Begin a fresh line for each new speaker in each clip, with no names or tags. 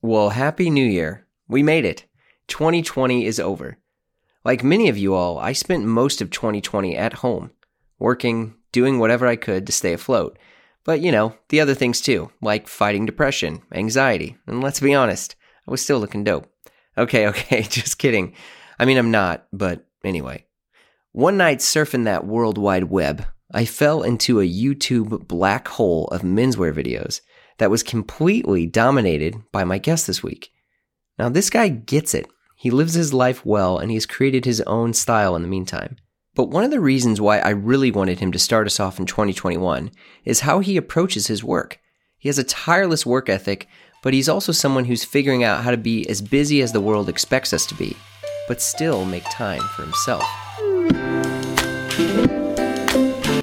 Well, Happy New Year. We made it. 2020 is over. Like many of you all, I spent most of 2020 at home, working, doing whatever I could to stay afloat. But, you know, the other things too, like fighting depression, anxiety, and let's be honest, I was still looking dope. Okay, okay, just kidding. I mean, I'm not, but anyway. One night surfing that World Wide Web, I fell into a YouTube black hole of menswear videos that was completely dominated by my guest this week. Now, this guy gets it. He lives his life well and he's created his own style in the meantime. But one of the reasons why I really wanted him to start us off in 2021 is how he approaches his work. He has a tireless work ethic, but he's also someone who's figuring out how to be as busy as the world expects us to be, but still make time for himself.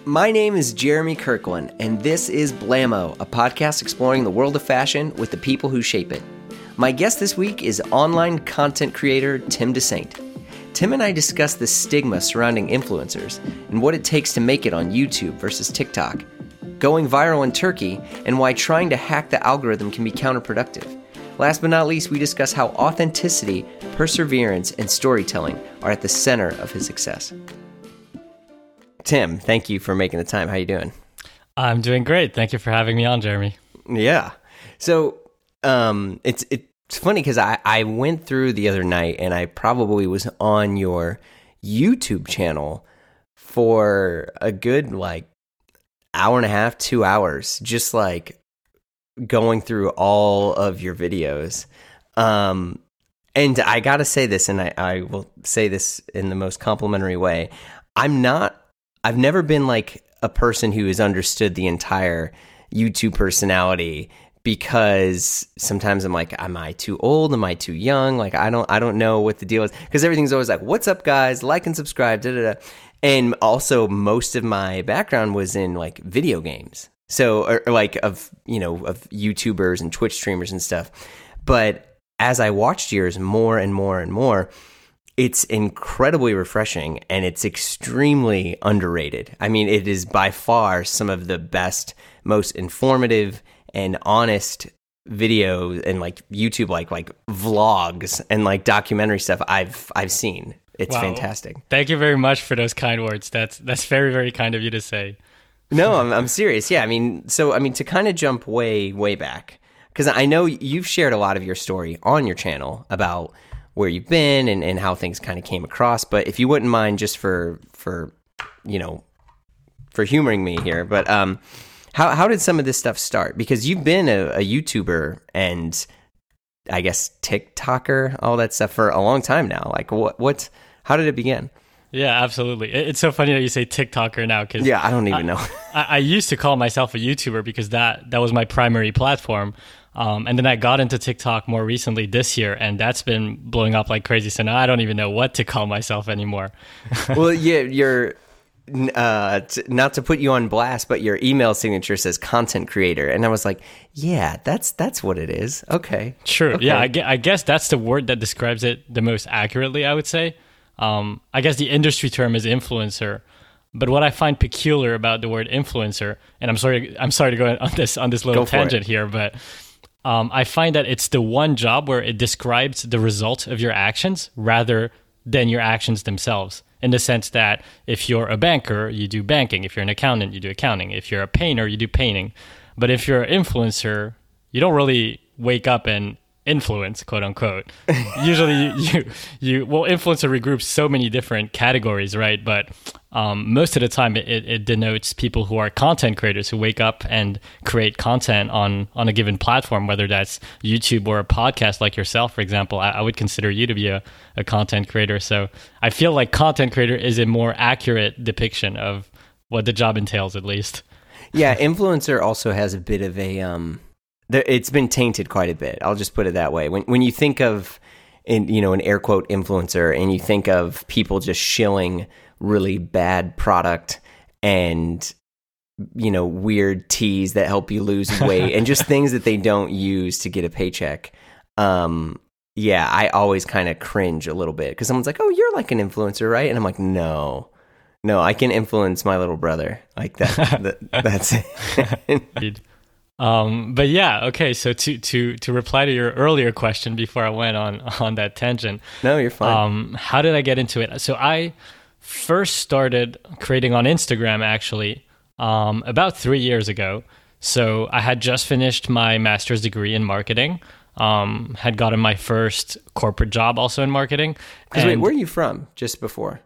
My name is Jeremy Kirkland, and this is Blamo, a podcast exploring the world of fashion with the people who shape it. My guest this week is online content creator Tim Dessaint. Tim and I discuss the stigma surrounding influencers and what it takes to make it on YouTube versus TikTok, going viral in Turkey, and why trying to hack the algorithm can be counterproductive. Last but not least, we discuss how authenticity, perseverance, and storytelling are at the center of his success. Tim, thank you for making the time. How you doing?
I'm doing great. Thank you for having me on, Jeremy.
Yeah. So, um, it's it's funny because I I went through the other night and I probably was on your YouTube channel for a good like hour and a half, two hours, just like going through all of your videos. Um, and I got to say this, and I, I will say this in the most complimentary way. I'm not I've never been like a person who has understood the entire YouTube personality because sometimes I'm like, am I too old? Am I too young? Like I don't I don't know what the deal is because everything's always like, what's up, guys? Like and subscribe. Da da da. And also, most of my background was in like video games, so or, or like of you know of YouTubers and Twitch streamers and stuff. But as I watched yours more and more and more, it's incredibly refreshing and it's extremely underrated. I mean, it is by far some of the best, most informative and honest videos and like YouTube like like vlogs and like documentary stuff I've I've seen. It's wow. fantastic.
Thank you very much for those kind words. That's that's very very kind of you to say.
no, I'm I'm serious. Yeah, I mean, so I mean to kind of jump way way back because I know you've shared a lot of your story on your channel about where you've been and, and how things kind of came across. But if you wouldn't mind, just for for you know, for humoring me here, but um, how how did some of this stuff start? Because you've been a, a YouTuber and I guess TikToker, all that stuff for a long time now. Like what what how did it begin?
Yeah, absolutely. It's so funny that you say TikToker now because
yeah, I don't even know.
I, I, used to call myself a YouTuber because that that was my primary platform. Um, and then I got into TikTok more recently this year, and that's been blowing up like crazy. So now I don't even know what to call myself anymore.
well, yeah, you're uh, t- not to put you on blast, but your email signature says content creator, and I was like, yeah, that's that's what it is. Okay,
true.
Okay.
Yeah, I, I, guess that's the word that describes it the most accurately. I would say. Um, I guess the industry term is influencer. But what I find peculiar about the word influencer, and I'm sorry, I'm sorry to go on this on this little tangent here, but um, I find that it's the one job where it describes the result of your actions rather than your actions themselves. In the sense that if you're a banker, you do banking. If you're an accountant, you do accounting. If you're a painter, you do painting. But if you're an influencer, you don't really wake up and influence, quote unquote. Usually, you, you, you well, influencer regroups so many different categories, right? But um, most of the time, it, it, denotes people who are content creators who wake up and create content on on a given platform, whether that's YouTube or a podcast like yourself, for example. I, I would consider you to be a, a content creator. So I feel like content creator is a more accurate depiction of what the job entails, at least.
Yeah, influencer also has a bit of a um it's been tainted quite a bit. I'll just put it that way. When when you think of in you know an air quote influencer and you think of people just shilling really bad product and you know weird teas that help you lose weight and just things that they don't use to get a paycheck um yeah i always kind of cringe a little bit because someone's like oh you're like an influencer right? And i'm like no. No i can influence my little brother like that, that that's it
Um, but yeah, okay. So to to to reply to your earlier question before I went on on that tangent.
No, you're fine.
Um, how did I get into it? So I first started creating on Instagram actually um, about three years ago. So I had just finished my master's degree in marketing. Um, had gotten my first corporate job also in marketing.
Because wait, where are you from? Just before.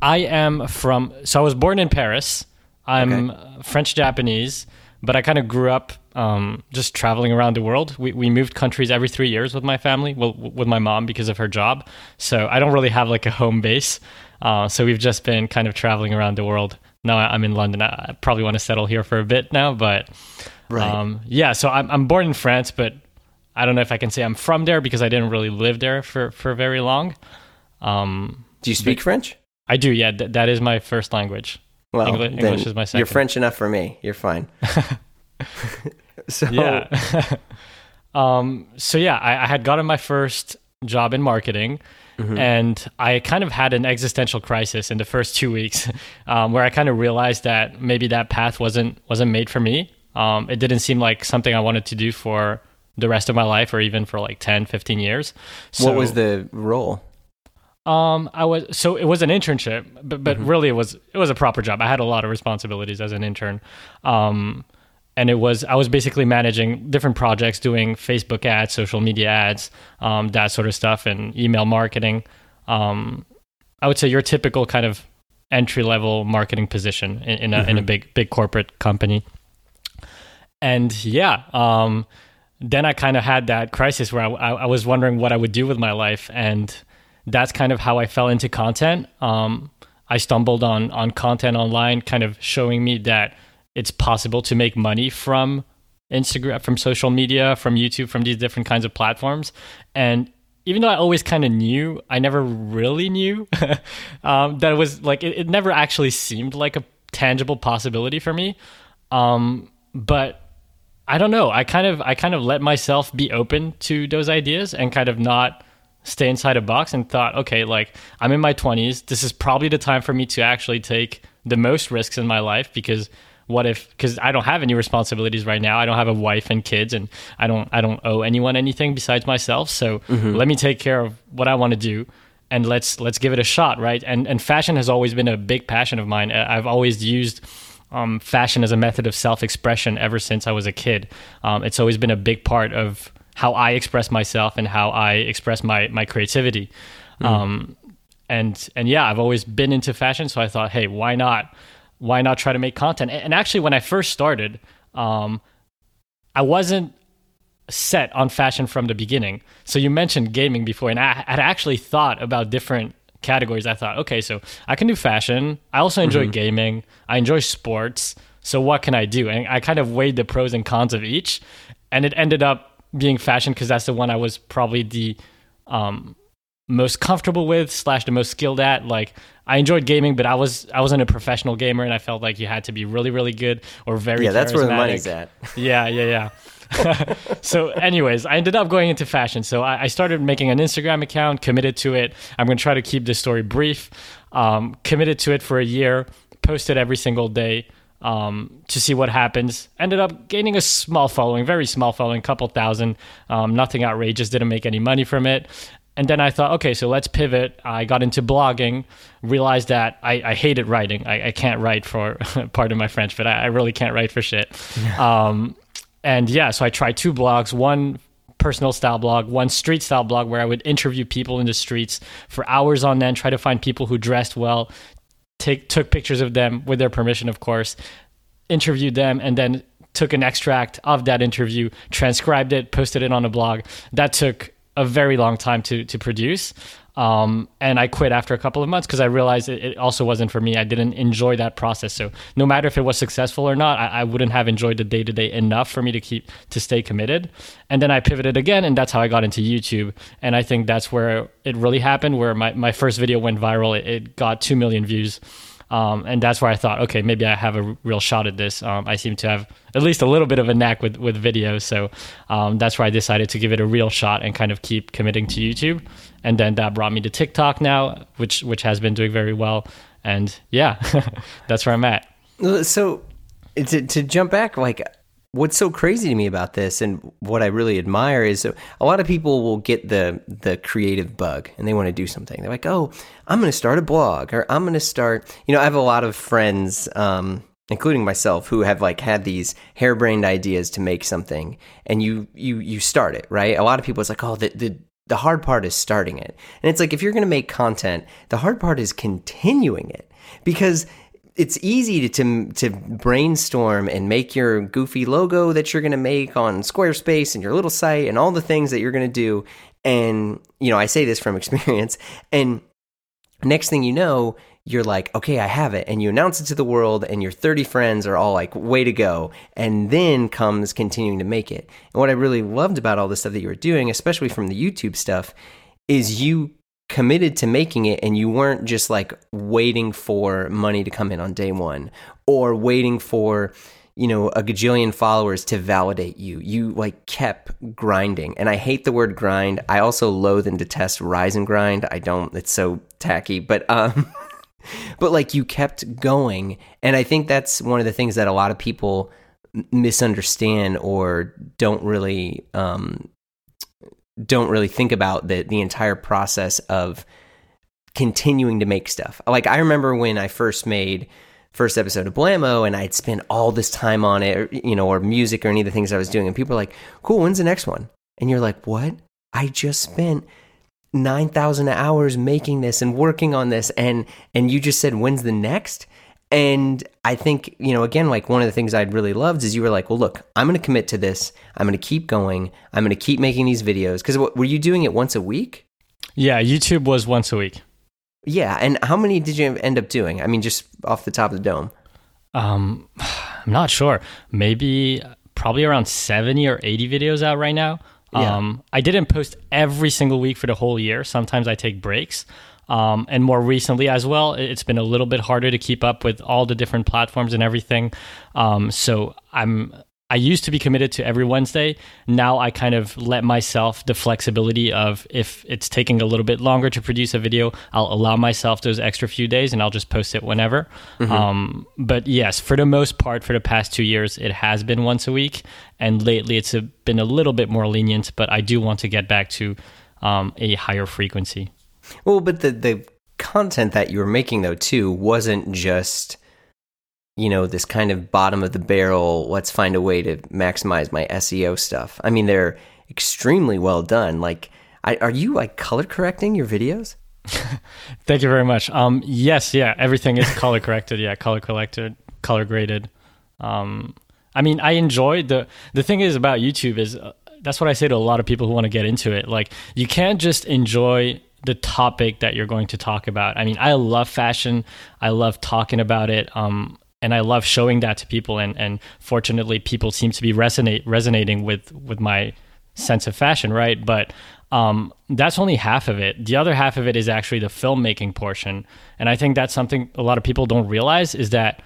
I am from. So I was born in Paris. I'm
Okay.
French Japanese, but I kind of grew up um, just traveling around the world. We we moved countries every three years with my family. Well, with my mom because of her job. So I don't really have like a home base. Uh, so we've just been kind of traveling around the world. Now I'm in London. I I probably want to settle here for a bit now, but
Right.
um, yeah. So I'm I'm born in France, but I don't know if I can say I'm from there because I didn't really live there for for very long. Um,
Do you speak French?
I do, yeah. Th- that is my first language.
Well,
Engli- English is my second. You're.
French enough for me. You're fine. so
Yeah. um, so yeah, I, I had gotten my first job in marketing,
Mm-hmm.
and I kind of had an existential crisis in the first two weeks, um, where I kind of realized that maybe that path wasn't wasn't made for me. Um, it didn't seem like something I wanted to do for the rest of my life, or even for like 10, 15 years. So,
what was the role?
Um, I was so it was an internship, but but
Mm-hmm.
really it was it was a proper job. I had a lot of responsibilities as an intern, um, and it was I was basically managing different projects, doing Facebook ads, social media ads, um, that sort of stuff, and email marketing. Um, I would say your typical kind of entry level marketing position in, in a in a big big corporate company. And yeah, um, then I kind of had that crisis where I, I, I was wondering what I would do with my life, and that's kind of how I fell into content. Um, I stumbled on on content online, kind of showing me that it's possible to make money from Instagram, from social media, from YouTube, from these different kinds of platforms. And even though I always kind of knew, I never really knew um, that it was like it, it never actually seemed like a tangible possibility for me. Um, but I don't know. I kind of I kind of let myself be open to those ideas and kind of not stay inside a box and thought, okay, like I'm in my 20s. This is probably the time for me to actually take the most risks in my life because what if because I don't have any responsibilities right now. I don't have a wife and kids and I don't I don't owe anyone anything besides myself. So let me take care of what I want to do and let's let's give it a shot, right? And and fashion has always been a big passion of mine. I've always used um, fashion as a method of self-expression ever since I was a kid. Um, it's always been a big part of how I express myself and how I express my my creativity. Um, and and yeah, I've always been into fashion, so I thought, hey, why not? Why not try to make content? And, actually, when I first started, um, I wasn't set on fashion from the beginning. So you mentioned gaming before, and I had actually thought about different categories. I thought, okay, so I can do fashion. I also enjoy gaming. I enjoy sports. So what can I do? And I kind of weighed the pros and cons of each, and it ended up being fashion because that's the one I was probably the um, most comfortable with slash the most skilled at. Like I enjoyed gaming, but I was I wasn't a professional gamer, and I felt like you had to be really really good or very
Yeah, that's where the money's at.
Yeah, yeah, yeah. so, anyways, I ended up going into fashion. So I, I started making an Instagram account, committed to it. I'm going to try to keep this story brief. Um, committed to it for a year, posted every single day um, to see what happens. Ended up gaining a small following, very small following, couple thousand. Um, nothing outrageous. Didn't make any money from it. And then I thought, okay, so let's pivot. I got into blogging, realized that I, I hated writing. I, I can't write for, pardon my French, but I, I really can't write for shit. Um, and yeah, so I tried two blogs, one personal style blog, one street style blog where I would interview people in the streets for hours on end, try to find people who dressed well, take took pictures of them with their permission, of course, interviewed them, and then took an extract of that interview, transcribed it, posted it on a blog. That took a very long time to to produce. Um, and I quit after a couple of months because I realized it, it also wasn't for me. I didn't enjoy that process. So no matter if it was successful or not, I, I wouldn't have enjoyed the day to day enough for me to keep to stay committed. And then I pivoted again, and that's how I got into YouTube. And I think that's where it really happened. Where my, my first video went viral. It, it got two million views. Um, and that's where I thought, okay, maybe I have a real shot at this. Um, I seem to have at least a little bit of a knack with with videos, so um, that's where I decided to give it a real shot and kind of keep committing to YouTube. And then that brought me to TikTok now, which which has been doing very well. And yeah, that's where I'm at.
So to, to jump back, like what's so crazy to me about this and what I really admire is a lot of people will get the the creative bug and they want to do something. They're like, "Oh, I'm going to start a blog or I'm going to start." You know, I have a lot of friends um, including myself who have like had these harebrained ideas to make something and you you you start it, right? A lot of people it's like, "Oh, the the the hard part is starting it." And it's like if you're going to make content, the hard part is continuing it because it's easy to, to, to brainstorm and make your goofy logo that you're going to make on Squarespace and your little site and all the things that you're going to do. And you know, I say this from experience. And next thing you know, you're like, okay, I have it, and you announce it to the world, and your 30 friends are all like, way to go. And then comes continuing to make it. And what I really loved about all the stuff that you were doing, especially from the YouTube stuff, is you committed to making it and you weren't just like waiting for money to come in on day one or waiting for you know a gajillion followers to validate you. You like kept grinding. And i hate the word grind. I also loathe and detest rise and grind. I don't it's so tacky but um but like you kept going and i think that's one of the things that a lot of people misunderstand or don't really um don't really think about the the entire process of continuing to make stuff. Like I remember when I first made first episode of Blamo and I'd spent all this time on it, or, you know, or music or any of the things I was doing, and people are like, "Cool, when's the next one?" And you're like, "What? I just spent." 9000 hours making this and working on this and and you just said when's the next and I think, you know, again, like one of the things I'd really loved is you were like, well, look, I'm going to commit to this. I'm going to keep going. I'm going to keep making these videos. Because what were you doing it once a week?
Yeah, YouTube was once a week.
Yeah. And how many did you end up doing? I mean, just off the top of the dome.
Um, I'm not sure. Maybe probably around 70 or 80 videos out right now. Yeah. Um, I didn't post every single week for the whole year. Sometimes I take breaks. Um, and more recently as well, it's been a little bit harder to keep up with all the different platforms and everything. Um, so I'm I used to be committed to every Wednesday. Now I kind of let myself the flexibility of if it's taking a little bit longer to produce a video, I'll allow myself those extra few days and I'll just post it whenever. Mm-hmm. Um, but yes, for the most part, for the past two years, it has been once a week. And lately it's a, been a little bit more lenient, but I do want to get back to um, a higher frequency.
Well, but the the content that you were making though too wasn't just you know this kind of bottom of the barrel let's find a way to maximize my SEO stuff. I mean they're extremely well done. Like I, are you like color correcting your videos?
Thank you very much. Um yes, yeah, everything is color corrected. Yeah, color collected, color graded. Um I mean, I enjoy the the thing is about YouTube is uh, that's what I say to a lot of people who want to get into it. Like you can't just enjoy the topic that you're going to talk about. I mean, I love fashion. I love talking about it. Um, and I love showing that to people. And, and fortunately, people seem to be resonate resonating with with my sense of fashion, right? But um, that's only half of it. The other half of it is actually the filmmaking portion, and I think that's something a lot of people don't realize is that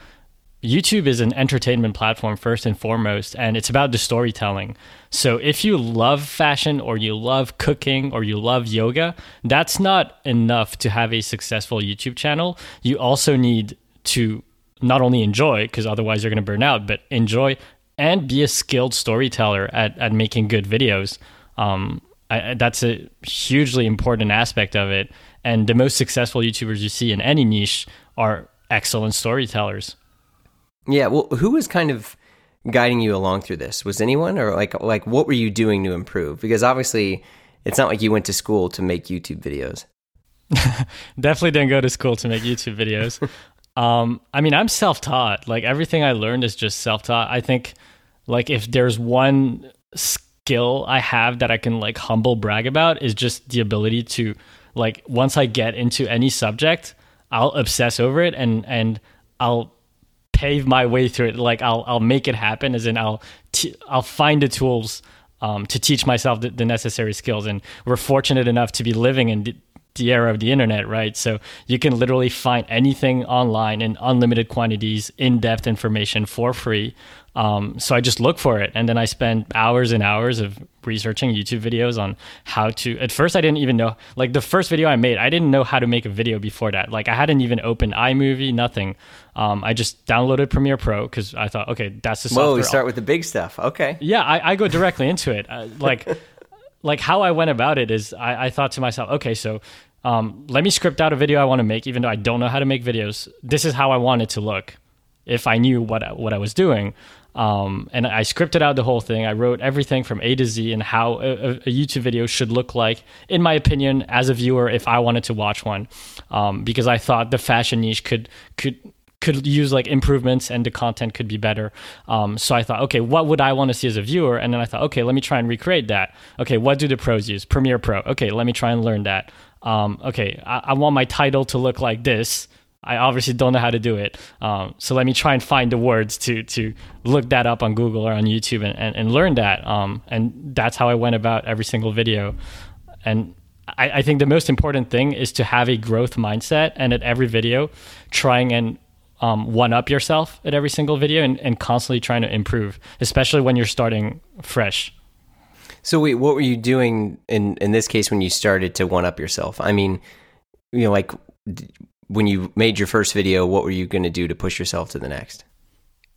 YouTube is an entertainment platform first and foremost, and it's about the storytelling. So if you love fashion or you love cooking or you love yoga, that's not enough to have a successful YouTube channel. You also need to not only enjoy, because otherwise you're going to burn out, but enjoy and be a skilled storyteller at, at making good videos. Um, I, that's a hugely important aspect of it. And the most successful YouTubers you see in any niche are excellent storytellers.
Yeah, well, who was kind of guiding you along through this? Was anyone, or like like what were you doing to improve? Because obviously, it's not like you went to school to make YouTube videos.
Definitely didn't go to school to make YouTube videos. um, I mean, I'm self-taught. Like everything I learned is just self-taught. I think, like if there's one skill I have that I can like humble brag about is just the ability to like once I get into any subject, I'll obsess over it and and I'll pave my way through it. Like I'll I'll make it happen. As in I'll t- I'll find the tools um, to teach myself the, the, necessary skills. And we're fortunate enough to be living in the era of the internet, right? So you can literally find anything online in unlimited quantities, in depth information for free. Um, so I just look for it, and then I spend hours and hours of researching YouTube videos on how to. At first, I didn't even know. Like the first video I made, I didn't know how to make a video before that. Like I hadn't even opened iMovie, nothing. Um, I just downloaded Premiere Pro because I thought, okay, that's the software.
Whoa, we start with the big stuff. Okay.
Yeah, I, I go directly into it. Uh, like, like how I went about it is, I, I thought to myself, okay, so um, let me script out a video I want to make, even though I don't know how to make videos. This is how I want it to look. If I knew what what I was doing, um, and I scripted out the whole thing. I wrote everything from A to Z and how a, a, YouTube video should look like, in my opinion, as a viewer, if I wanted to watch one, um, because I thought the fashion niche could could could use like improvements and the content could be better. Um, so I thought, okay, what would I want to see as a viewer? And then I thought, okay, let me try and recreate that. Okay, what do the pros use? Premiere Pro. Okay, let me try and learn that. Um, okay, I, I want my title to look like this. I obviously don't know how to do it. Um, so let me try and find the words to to look that up on Google or on YouTube and, and, and learn that. Um, and that's how I went about every single video. And I, I, think the most important thing is to have a growth mindset and at every video trying and um, one up yourself at every single video and, and constantly trying to improve, especially when you're starting fresh.
So wait, what were you doing in in this case when you started to one up yourself? I mean, you know, like when you made your first video, what were you going to do to push yourself to the next?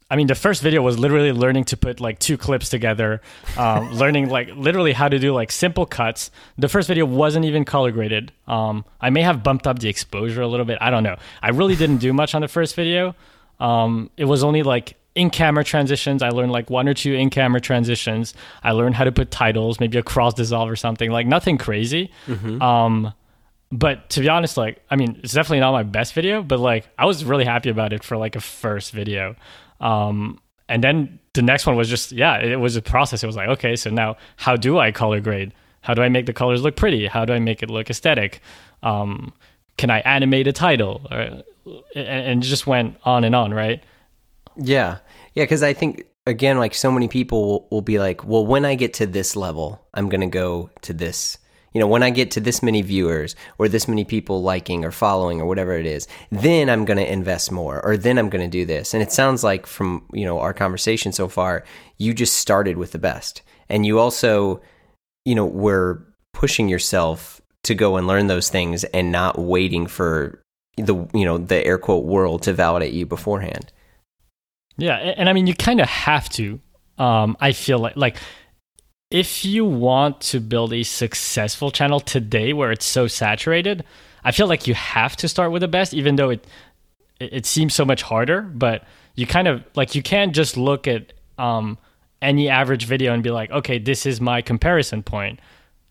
I mean, the first video was literally learning to put like two clips together, um, learning like literally how to do like simple cuts. The first video wasn't even color graded. Um, I may have bumped up the exposure a little bit. I don't know. I really didn't do much on the first video. Um, it was only like in camera transitions. I learned like one or two in camera transitions. I learned how to put titles, maybe a cross dissolve or something, like nothing crazy. Mm-hmm. Um, but to be honest, like, I mean, it's definitely not my best video, but like, I was really happy about it for like a first video. Um, and then the next one was just yeah, it was a process. It was like okay, so now how do I color grade? How do I make the colors look pretty? How do I make it look aesthetic? Um, can I animate a title? Or, and just went on and on, right?
Yeah, yeah. Because I think again, like so many people will, will be like, well, when I get to this level, I'm gonna go to this you know, when I get to this many viewers or this many people liking or following or whatever it is, then I'm going to invest more or then I'm going to do this. And it sounds like from, you know, our conversation so far, you just started with the best. And you also, you know, were pushing yourself to go and learn those things and not waiting for the, you know, the air quote world to validate you beforehand.
Yeah, and I mean you kind of have to. Um, I feel like like if you want to build a successful channel today where it's so saturated, I feel like you have to start with the best, even though it it, seems so much harder. But you kind of like you can't just look at um, any average video and be like, okay, this is my comparison point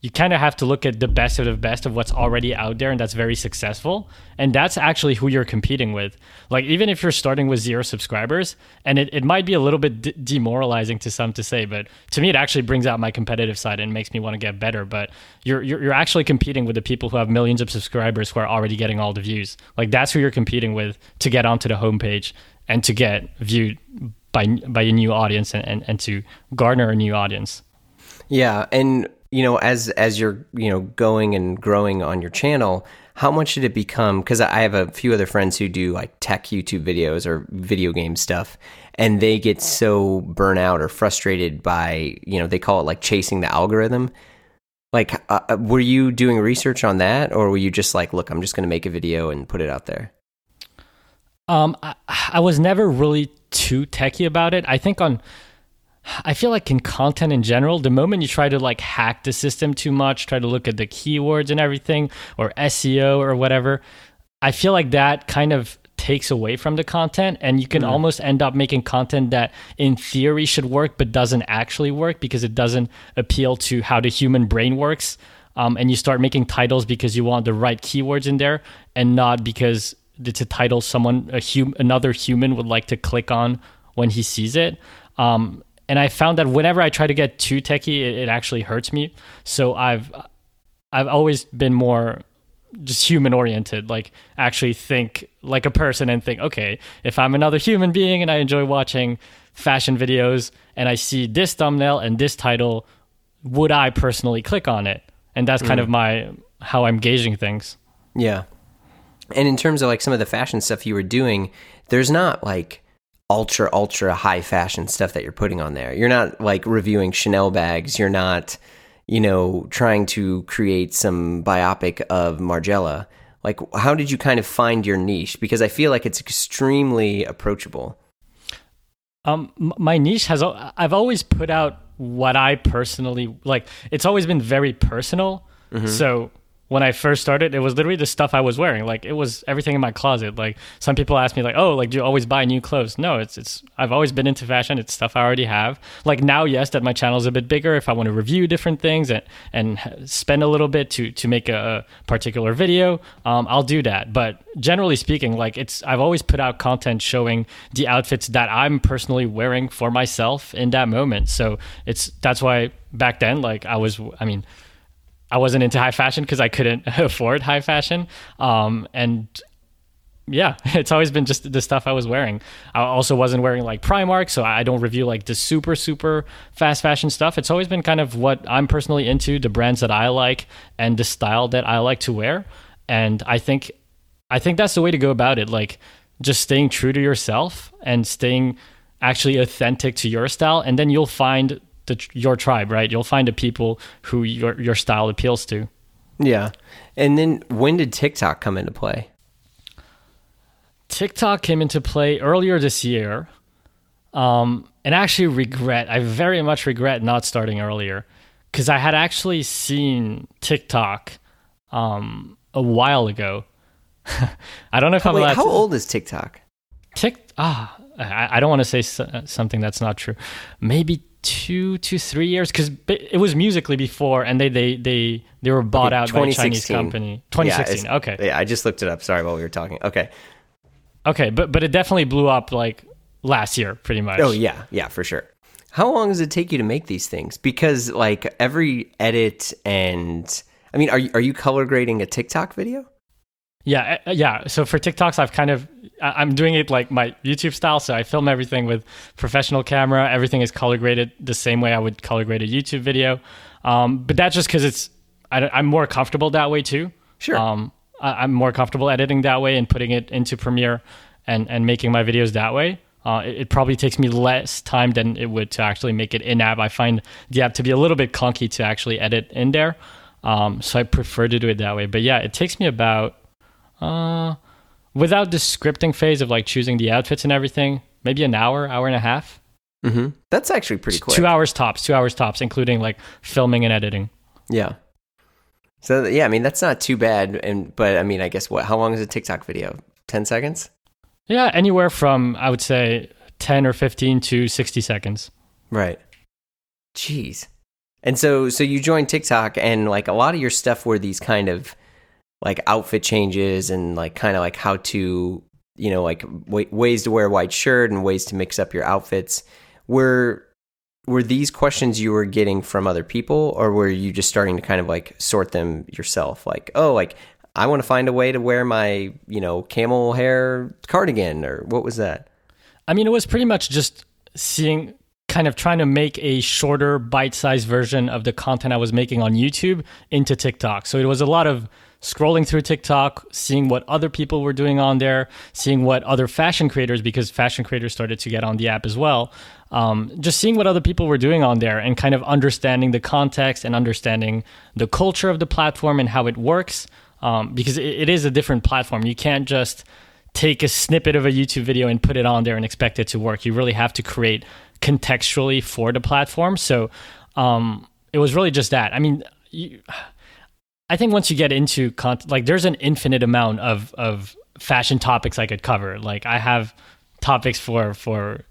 you kind of have to look at the best of the best of what's already out there and that's very successful. And that's actually who you're competing with. Like even if you're starting with zero subscribers and it, it might be a little bit de- demoralizing to some to say but to me it actually brings out my competitive side and makes me want to get better. But you're, you're you're actually competing with the people who have millions of subscribers who are already getting all the views. Like that's who you're competing with to get onto the homepage and to get viewed by by a new audience and, and, and to garner a new audience.
Yeah and you know, as as you're you know going and growing on your channel, how much did it become? Because I have a few other friends who do like tech YouTube videos or video game stuff, and they get so burnt out or frustrated by you know they call it like chasing the algorithm. Like, uh, uh were you doing research on that, or were you just like, look, I'm just going to make a video and put it out there?
Um, I, I was never really too techy about it. I think on I feel like in content in general, the moment you try to like hack the system too much, try to look at the keywords and everything, or SEO or whatever, I feel like that kind of takes away from the content and you can mm. almost end up making content that in theory should work but doesn't actually work because it doesn't appeal to how the human brain works um, and you start making titles because you want the right keywords in there and not because it's a title someone a hum- another human would like to click on when he sees it um, and I found that whenever I try to get too techie, it, it actually hurts me. So I've I've always been more just human oriented like actually think like a person and think okay if i'm another human being and i enjoy watching fashion videos and i see this thumbnail and this title would i personally click on it and that's kind mm. of my how I'm gauging things.
Yeah. And in terms of like some of the fashion stuff you were doing, there's not like ultra ultra high fashion stuff that you're putting on there. You're not like reviewing Chanel bags. You're not, you know, trying to create some biopic of Margiela. Like how did you kind of find your niche? Because I feel like it's extremely approachable.
Um, my niche has I've always put out what I personally like. It's always been very personal. Mm-hmm. So when I first started, it was literally the stuff I was wearing. Like it was everything in my closet. Like some people ask me, like, "Oh, like do you always buy new clothes?" No, it's it's. I've always been into fashion. It's stuff I already have. Like now, yes, that my channel is a bit bigger. If I want to review different things and and spend a little bit to to make a, a particular video, um, I'll do that. But generally speaking, like it's I've always put out content showing the outfits that I'm personally wearing for myself in that moment. So it's that's why back then, like I was, I mean I wasn't into high fashion because I couldn't afford high fashion. Um, and yeah, it's always been just the stuff I was wearing. I also wasn't wearing like Primark, so I don't review like the super, super fast fashion stuff. It's always been kind of what I'm personally into, the brands that I like, and the style that I like to wear. And I think, I think that's the way to go about it. Like just staying true to yourself and staying actually authentic to your style, and then you'll find the, your tribe, right? You'll find the people who your your style appeals to.
Yeah. And then when did TikTok come into play?
TikTok came into play earlier this year. Um, and I actually regret, I very much regret not starting earlier because I had actually seen TikTok um, a while ago. I don't know if
how,
I'm allowed.
How
to,
old is TikTok?
Tik ah, I, I don't want to say something that's not true. Maybe two to three years because it was Musical.ly before, and they they they they were bought okay, out by a Chinese company. 2016. Yeah, okay.
Yeah, I just looked it up. Sorry while we were talking. Okay.
Okay, but but it definitely blew up like last year, pretty much.
Oh yeah, yeah, for sure. How long does it take you to make these things? Because like every edit and I mean, are you, are you color grading a TikTok video?
Yeah, uh, yeah. So for TikToks, I've kind of I'm doing it like my YouTube style. So I film everything with professional camera. Everything is color graded the same way I would color grade a YouTube video. Um, but that's just because it's I, am more comfortable that way too.
Sure. Um,
I, am more comfortable editing that way and putting it into Premiere and and making my videos that way. Uh, it, it, probably takes me less time than it would to actually make it in app. I find the app to be a little bit clunky to actually edit in there. Um, so I prefer to do it that way. But yeah, it takes me about uh, without the scripting phase of like choosing the outfits and everything, maybe an hour, hour and a half.
Mm-hmm. That's actually pretty quick.
Two hours tops. Two hours tops, including like filming and editing.
Yeah. So yeah, I mean that's not too bad. And but I mean, I guess what? How long is a TikTok video? Ten seconds?
Yeah, anywhere from I would say ten or fifteen to sixty seconds.
Right. Jeez. And so so you joined TikTok, and like a lot of your stuff were these kind of like outfit changes and like kind of like how to you know like w- ways to wear a white shirt and ways to mix up your outfits. Were were these questions you were getting from other people or were you just starting to kind of like sort them yourself? Like oh like i want to find a way to wear my you know camel hair cardigan or what was that?
I mean it was pretty much just seeing kind of trying to make a shorter bite-sized version of the content i was making on youtube into tiktok. So it was a lot of scrolling through TikTok, seeing what other people were doing on there, seeing what other fashion creators, because fashion creators started to get on the app as well, um, just seeing what other people were doing on there and kind of understanding the context and understanding the culture of the platform and how it works. Um, because it, it is a different platform. You can't just take a snippet of a YouTube video and put it on there and expect it to work. You really have to create contextually for the platform. So um, it was really just that. I mean, you, I think once you get into content, like there's an infinite amount of of fashion topics I could cover. Like I have topics for for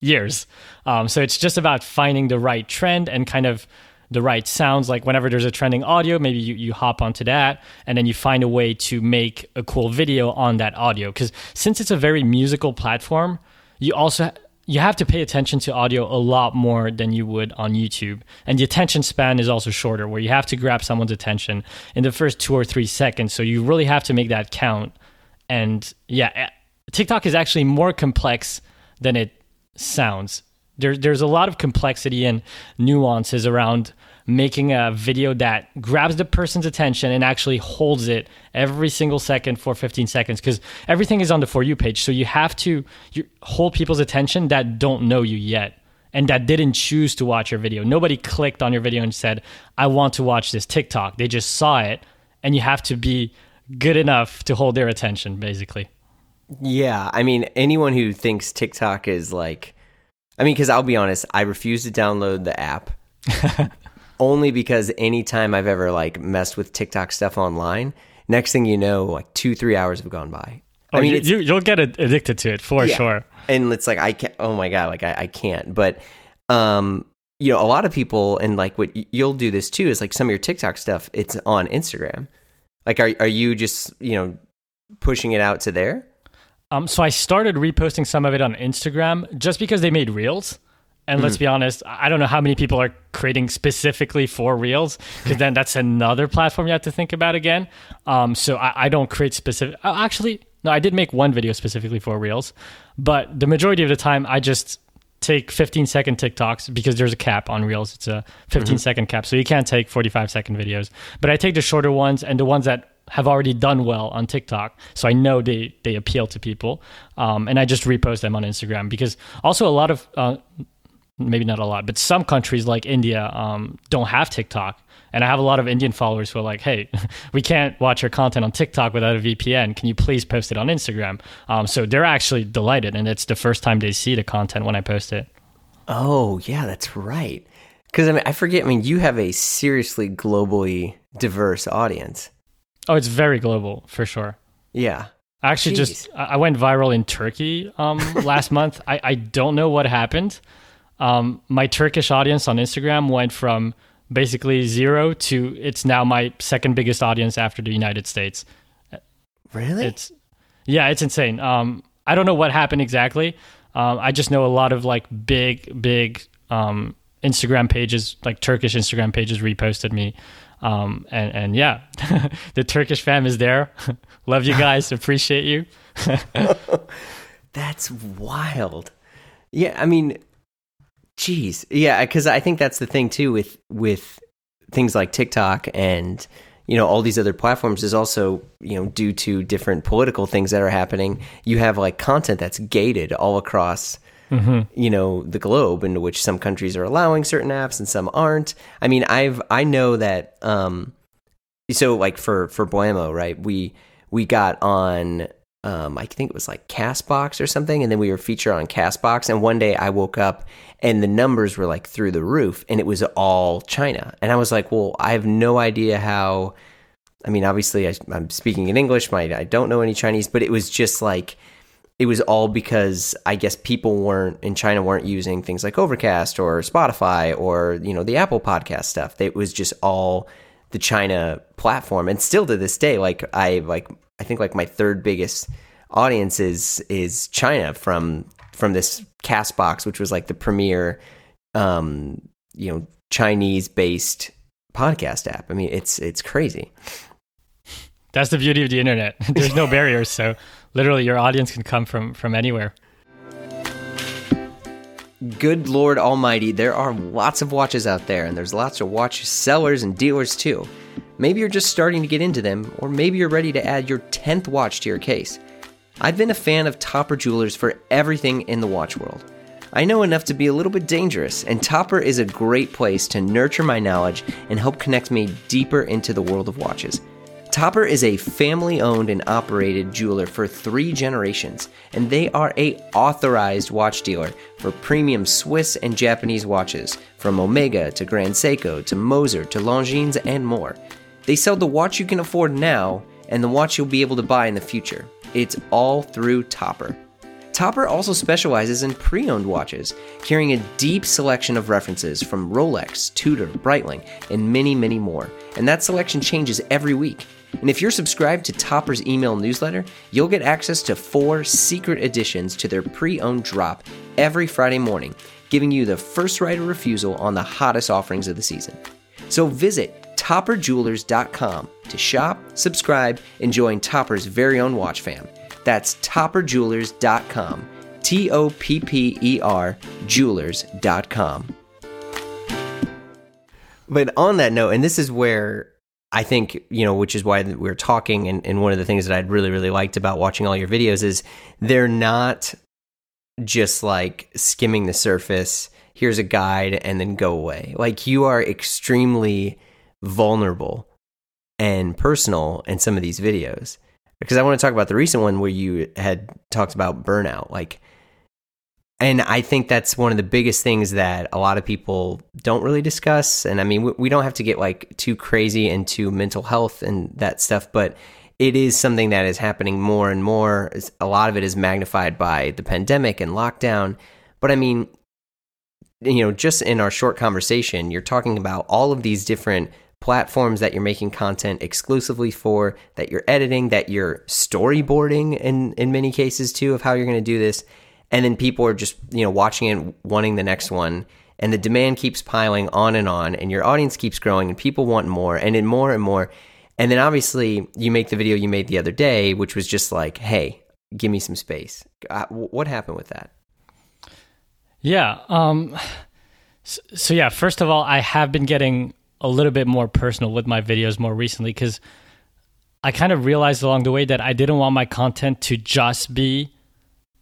years. Um, so it's just about finding the right trend and kind of the right sounds. Like whenever there's a trending audio, maybe you, you hop onto that and then you find a way to make a cool video on that audio. Because since it's a very musical platform, you also you have to pay attention to audio a lot more than you would on YouTube. And the attention span is also shorter, where you have to grab someone's attention in the first two or three seconds. So you really have to make that count. And yeah, eh, TikTok is actually more complex than it sounds. There, there's a lot of complexity and nuances around making a video that grabs the person's attention and actually holds it every single second for 15 seconds because everything is on the for you page. So you have to you hold people's attention that don't know you yet and that didn't choose to watch your video. Nobody clicked on your video and said i want to watch this tiktok. They just saw it and you have to be good enough to hold their attention basically.
Yeah, I mean, anyone who thinks TikTok is like, I mean, because I'll be honest, I refuse to download the app only because anytime I've ever like messed with TikTok stuff online, next thing you know, like two, three hours have gone by.
oh,
I mean,
you, you'll get addicted to it for
Yeah.
sure
and it's like I can't. Oh my god, like I, I can't. But um, you know, a lot of people and like what you'll do this too is like some of your TikTok stuff. It's on Instagram. Like, are are you just you know pushing it out to there?
Um, so I started reposting some of it on Instagram just because they made reels. And let's be honest, I don't know how many people are creating specifically for reels because then that's another platform you have to think about again. Um, so I, I don't create specific. uh, Actually, no, I did make one video specifically for reels, but the majority of the time I just take 15 second TikToks because there's a cap on reels. It's a 15 second cap, so you can't take 45 second videos. But I take the shorter ones and the ones that have already done well on TikTok, so I know they they appeal to people, um, and I just repost them on Instagram because also a lot of uh, maybe not a lot, but some countries like India um, don't have TikTok. And I have a lot of Indian followers who are like, hey, we can't watch your content on TikTok without a VPN. Can you please post it on Instagram? Um, so they're actually delighted. And it's the first time they see the content when I post it.
Oh yeah, that's right. Because I mean, I forget. I mean, you have a seriously globally diverse audience.
Oh, it's very global for sure.
Yeah.
I actually just I I went viral in Turkey um, last month. I, I don't know what happened. Um, my Turkish audience on Instagram went from basically zero to it's now my second biggest audience after the United States.
Really?
It's yeah, it's insane. Um, I don't know what happened exactly. Um, I just know a lot of like big, big um, Instagram pages, like Turkish Instagram pages, reposted me. Um, and and yeah, the Turkish fam is there. Love you guys, appreciate you.
That's wild. Yeah, I mean, geez, yeah, because I think that's the thing too with with things like TikTok and you know all these other platforms is also you know due to different political things that are happening. You have like content that's gated all across. You know the globe, into which some countries are allowing certain apps and some aren't. I mean, I've I know that. um So like for for Blamo, right? We we got on um, I think it was like Castbox or something, and then we were featured on Castbox. And one day I woke up and the numbers were like through the roof, and it was all China. And I was like, well, I have no idea how. I mean, obviously, I, I'm speaking in English. My I don't know any Chinese, but it was just like it was all because I guess people weren't in China weren't using things like Overcast or Spotify or you know the Apple Podcast stuff. It was just all the China platform, and still to this day, like I like I think like my third biggest audience is is China from from this Castbox, which was like the premier, um, you know, Chinese based podcast app. I mean, it's it's crazy.
That's the beauty of the internet. There's no barriers, so literally your audience can come from from anywhere.
Good Lord Almighty, there are lots of watches out there, and there's lots of watch sellers and dealers too. Maybe you're just starting to get into them, or maybe you're ready to add your 10th watch to your case. I've been a fan of Topper Jewelers for everything in the watch world. I know enough to be a little bit dangerous, and Topper is a great place to nurture my knowledge and help connect me deeper into the world of watches. Topper is a family-owned and operated jeweler for 3 generations, and they are a authorized watch dealer for premium Swiss and Japanese watches, from Omega to Grand Seiko to Moser to Longines and more. They sell the watch you can afford now and the watch you'll be able to buy in the future. It's all through Topper. Topper also specializes in pre owned watches, carrying a deep selection of references from Rolex, Tudor, Breitling, and many, many more. And that selection changes every week. And if you're subscribed to Topper's email newsletter, you'll get access to four secret editions to their pre owned drop every Friday morning, giving you the first right of refusal on the hottest offerings of the season. So visit topperjewelers.com to shop, subscribe, and join Topper's very own watch fam. That's topperjewelers.com. T O P P E R jewelers.com. but on that note, and this is where I think, you know, which is why we're talking. And, and one of the things that I'd really, really liked about watching all your videos is they're not just like skimming the surface. Here's a guide and then go away. Like you are extremely vulnerable and personal in some of these videos. Because I want to talk about the recent one where you had talked about burnout. Like, and I think that's one of the biggest things that a lot of people don't really discuss. And I mean, we, we don't have to get like too crazy into mental health and that stuff, but it is something that is happening more and more. A lot of it is magnified by the pandemic and lockdown. But I mean, you know, just in our short conversation, you're talking about all of these different platforms that you're making content exclusively for, that you're editing, that you're storyboarding in in many cases too of how you're going to do this and then people are just you know watching it wanting the next one. And the demand keeps piling on and on and your audience keeps growing and people want more and then more and more. And then obviously you make the video you made the other day which was just like hey give me some space. Uh, what happened with that?
Yeah um so, so yeah first of all i have been getting a little bit more personal with my videos more recently because i kind of realized along the way that i didn't want my content to just be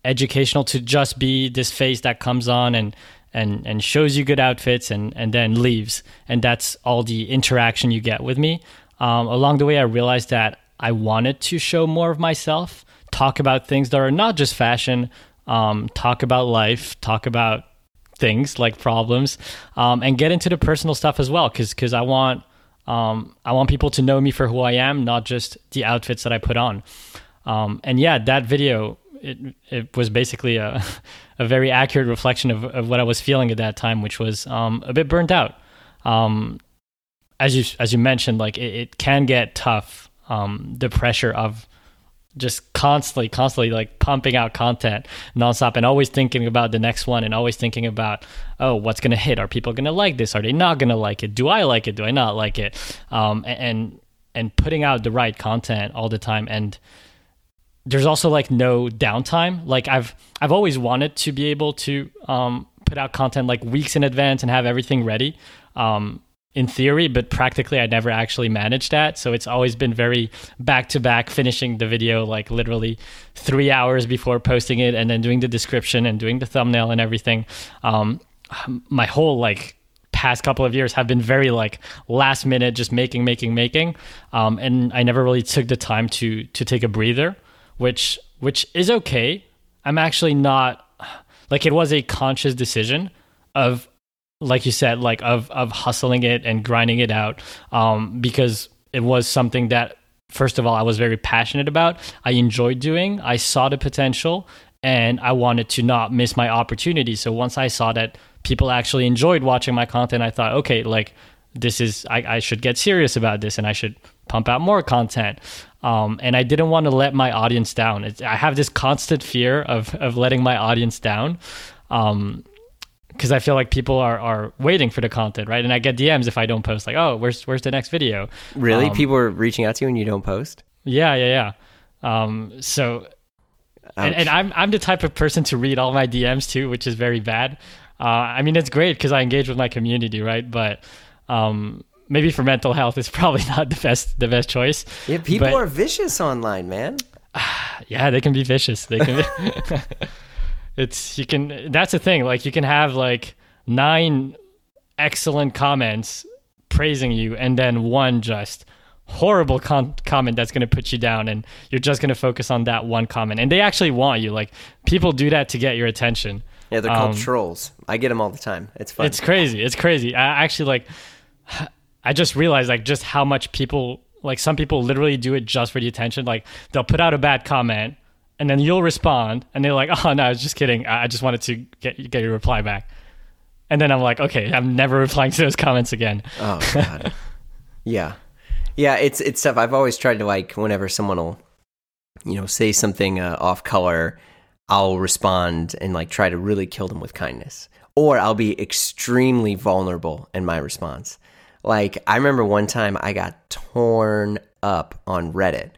educational to just be this face that comes on and and and shows you good outfits and and then leaves. And that's all the interaction you get with me. Um, along the way i realized that i wanted to show more of myself talk about things that are not just fashion um, talk about life talk about things like problems um, and get into the personal stuff as well. Because because i want um, i want people to know me for who i am not just the outfits that i put on. Um, and yeah that video it it was basically a a very accurate reflection of, of what I was feeling at that time, which was um, a bit burnt out. Um, as you as you mentioned, like it, it can get tough. Um, the pressure of just constantly, constantly like pumping out content nonstop and always thinking about the next one and always thinking about, oh, what's going to hit? Are people going to like this? Are they not going to like it? Do I like it? Do I not like it? Um, and, and putting out the right content all the time. And there's also like no downtime. Like I've I've always wanted to be able to um, put out content like weeks in advance and have everything ready. Um, in theory, but practically I never actually managed that. So it's always been very back to back, finishing the video like literally three hours before posting it, and then doing the description and doing the thumbnail and everything. Um, my whole like past couple of years have been very like last minute, just making, making, making, um, and I never really took the time to to take a breather which which is okay. I'm actually not like it was a conscious decision of like you said like of of hustling it and grinding it out um, because it was something that first of all I was very passionate about. I enjoyed doing. I saw the potential and I wanted to not miss my opportunity. So once I saw that people actually enjoyed watching my content, I thought, okay, like this is I, I should get serious about this and I should pump out more content. Um, and I didn't want to let my audience down. It's, I have this constant fear of of letting my audience down. Um, because I feel like people are, are waiting for the content, right? And I get DMs if I don't post, like, "Oh, where's where's the next video?"
Really, um, people are reaching out to you and you don't post.
Yeah, yeah, yeah. Um, so, and, and, I'm I'm the type of person to read all my DMs too, which is very bad. Uh, I mean, it's great because I engage with my community, right? But um, maybe for mental health, it's probably not the best the best choice.
Yeah, people but, are vicious online, man.
yeah, they can be vicious. They can. Be, it's you can. That's the thing. Like you can have like nine excellent comments praising you, and then one just horrible con- comment that's going to put you down and you're just going to focus on that one comment and they actually want you like people do that to get your attention
yeah they're called um, trolls i get them all the time it's fun
it's crazy it's crazy i actually like I just realized like just how much people like some people literally do it just for the attention. Like they'll put out a bad comment and then you'll respond and they're like, "Oh no, I was just kidding. I just wanted to get get your reply back." And then I'm like, "Okay, I'm never replying to those comments again."
Oh god. yeah. Yeah, it's it's stuff I've always tried to like whenever someone will you know, say something uh, off color, I'll respond and like try to really kill them with kindness. Or I'll be extremely vulnerable in my response. Like, I remember one time I got torn up on Reddit.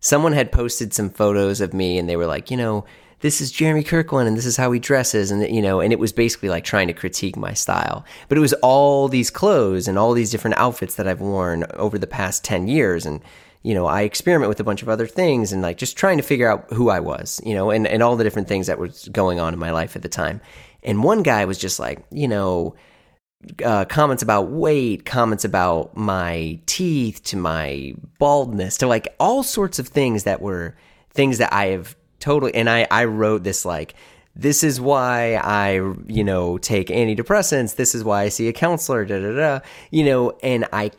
Someone had posted some photos of me and they were like, you know, this is Jeremy Kirkland and this is how he dresses. And you know and it was basically like trying to critique my style. But it was all these clothes and all these different outfits that I've worn over the past 10 years. And you know I experiment with a bunch of other things and like just trying to figure out who I was you know and and all the different things that was going on in my life at the time. And one guy was just like you know uh, comments about weight, comments about my teeth, to my baldness, to like all sorts of things that were things that I have totally. And I I wrote this like this is why I you know take antidepressants. This is why I see a counselor. Da da da. You know, and I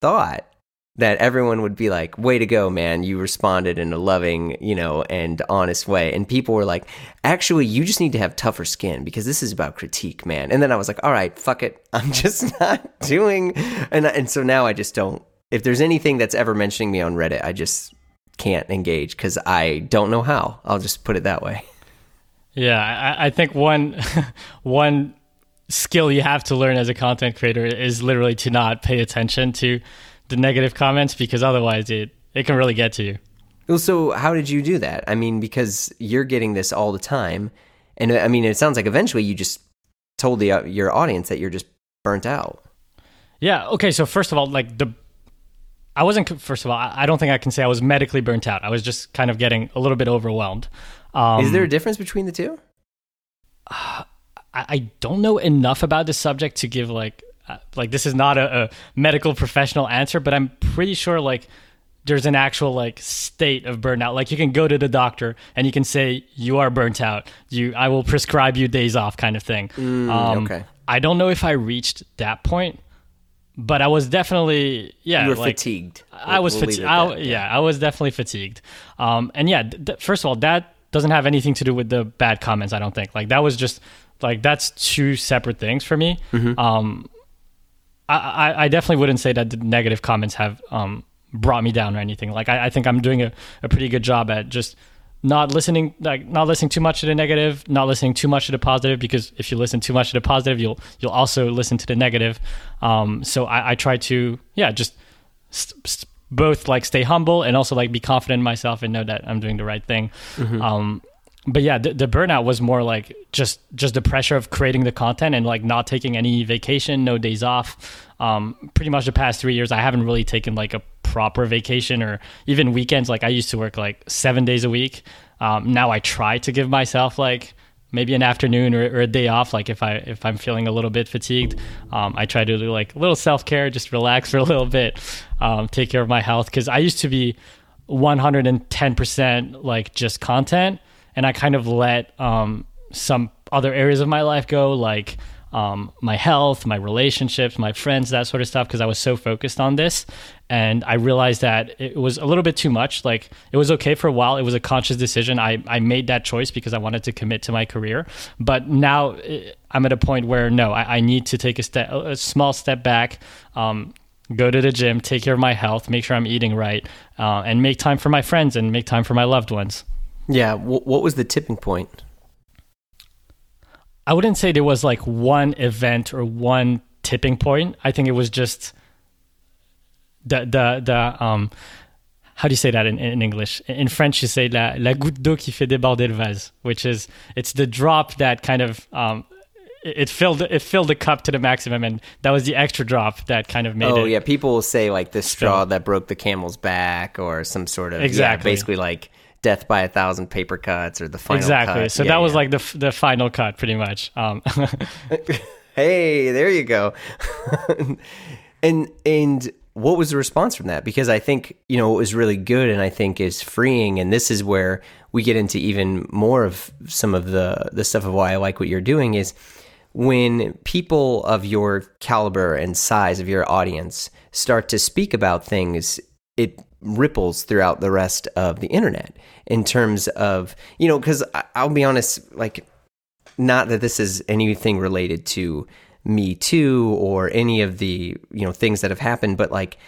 thought that everyone would be like, way to go, man. You responded in a loving, you know, and honest way. And people were like, actually, you just need to have tougher skin because this is about critique, man. And then I was like, all right, fuck it. I'm just not doing. And, and so now I just don't, if there's anything that's ever mentioning me on Reddit, I just can't engage because I don't know how. I'll just put it that way.
Yeah. I, I think one, one, skill you have to learn as a content creator is literally to not pay attention to the negative comments because otherwise it it can really get to you.
Well, so how did you do that? I mean, because you're getting this all the time, and I mean, it sounds like eventually you just told the uh, your audience that you're just burnt out.
Yeah. Okay. So first of all, like the, I wasn't. First of all, I don't think I can say I was medically burnt out. I was just kind of getting a little bit overwhelmed.
Um, Is there a difference between the two?
Uh, I, I don't know enough about the subject to give like like this is not a, a medical professional answer, but I'm pretty sure like there's an actual like state of burnout. Like you can go to the doctor and you can say you are burnt out. You, I will prescribe you days off, kind of thing.
Mm, um, okay.
I don't know if I reached that point, but I was definitely yeah.
You were
like,
fatigued.
I was we'll fatigued. Yeah. yeah, I was definitely fatigued. Um, and yeah, th- first of all, that doesn't have anything to do with the bad comments. I don't think like that was just like that's two separate things for me.
Mm-hmm.
Um, I, I definitely wouldn't say that the negative comments have um, brought me down or anything. Like I, I think I'm doing a, a pretty good job at just not listening like not listening too much to the negative, not listening too much to the positive because if you listen too much to the positive, you'll you'll also listen to the negative. Um, so I, I try to yeah just st- st- both like stay humble and also like be confident in myself and know that I'm doing the right thing.
Mm-hmm.
Um, but yeah, the, the, burnout was more like just just the pressure of creating the content and like not taking any vacation, no days off. Um, pretty much the past three years, I haven't really taken like a proper vacation or even weekends. Like I used to work like seven days a week. Um, now I try to give myself like maybe an afternoon or, or, a day off. Like if I if I'm feeling a little bit fatigued, um, I try to do like a little self care, just relax for a little bit, um, take care of my health. Because I used to be 110 percent like just content and I kind of let um, some other areas of my life go, like um, my health, my relationships, my friends, that sort of stuff, because I was so focused on this. And I realized that it was a little bit too much. Like it was okay for a while. It was a conscious decision. I, I made that choice because I wanted to commit to my career. But now eh, I'm at a point where no, I, I need to take a step, a small step back, um, go to the gym, take care of my health, make sure I'm eating right, uh, and make time for my friends and make time for my loved ones.
Yeah. W- what was the tipping point?
I wouldn't say there was like one event or one tipping point. I think it was just the the the um how do you say that in, in English? In French, you say la, la goutte d'eau qui fait déborder le vase, which is it's the drop that kind of um, it filled it filled the cup to the maximum, and that was the extra drop that kind of made
oh,
it.
yeah, people will say like the straw that broke the camel's back, or some sort of
exactly,
yeah, basically like death by a thousand paper cuts or the final
exactly.
Cut.
So
yeah,
that was
yeah.
like the the final cut, pretty much. Um.
hey, there you go. and and what was the response from that? Because I think you know it was really good, and I think is freeing. And this is where we get into even more of some of the the stuff of why I like what you're doing is when people of your caliber and size of your audience start to speak about things it ripples throughout the rest of the internet in terms of you know because i'll be honest like not that this is anything related to me too or any of the you know things that have happened but like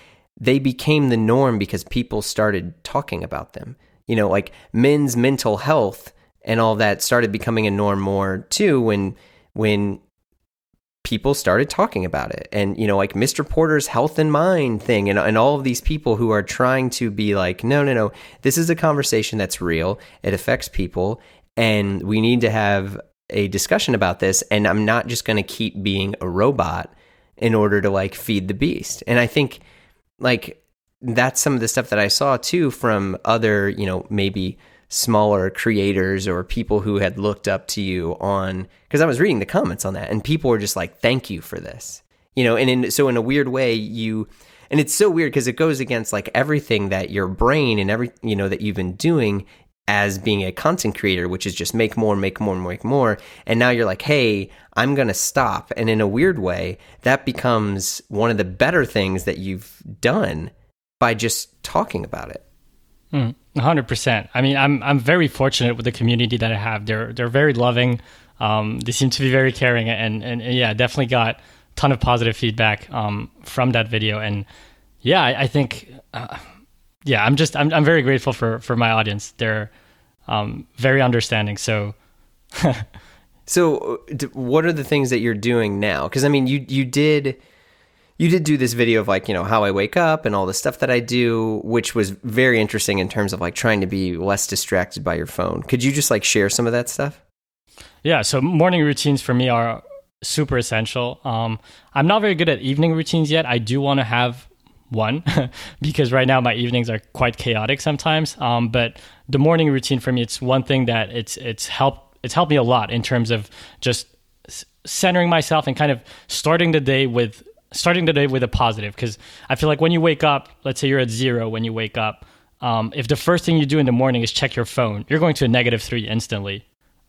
they became the norm because people started talking about them. You know like men's mental health and all that started becoming a norm more too when when people started talking about it and you know like mr porter's health and mind thing and, and all of these people who are trying to be like no no no this is a conversation that's real it affects people and we need to have a discussion about this. And I'm not just going to keep being a robot in order to like feed the beast. And I think like that's some of the stuff that I saw too from other, you know, maybe smaller creators or people who had looked up to you on because I was reading the comments on that and people were just like thank you for this. You know, and in so in a weird way you and it's so weird because it goes against like everything that your brain and every you know that you've been doing as being a content creator, which is just make more, make more, make more. And now you're like, hey, I'm going to stop. And in a weird way, that becomes one of the better things that you've done by just talking about it.
Mm, 100%. I mean, I'm, I'm very fortunate with the community that I have. They're, they're very loving. Um, they seem to be very caring. And, and, and, yeah, definitely got a ton of positive feedback um, from that video. And yeah, I, I think. Uh, yeah, I'm just I'm I'm very grateful for for my audience. They're um, very understanding. So.
so, what are the things that you're doing now? Because I mean, you you did you did do this video of like you know how I wake up and all the stuff that I do, which was very interesting in terms of like trying to be less distracted by your phone. Could you just like share some of that stuff?
Yeah. So morning routines for me are super essential. Um, I'm not very good at evening routines yet. I do want to have one because right now my evenings are quite chaotic sometimes. Um, but the morning routine for me, it's one thing that it's it's helped it's helped me a lot in terms of just centering myself and kind of starting the day with starting the day with a positive. Because I feel like when you wake up, let's say you're at zero when you wake up. Um, if the first thing you do in the morning is check your phone, you're going to a negative three instantly.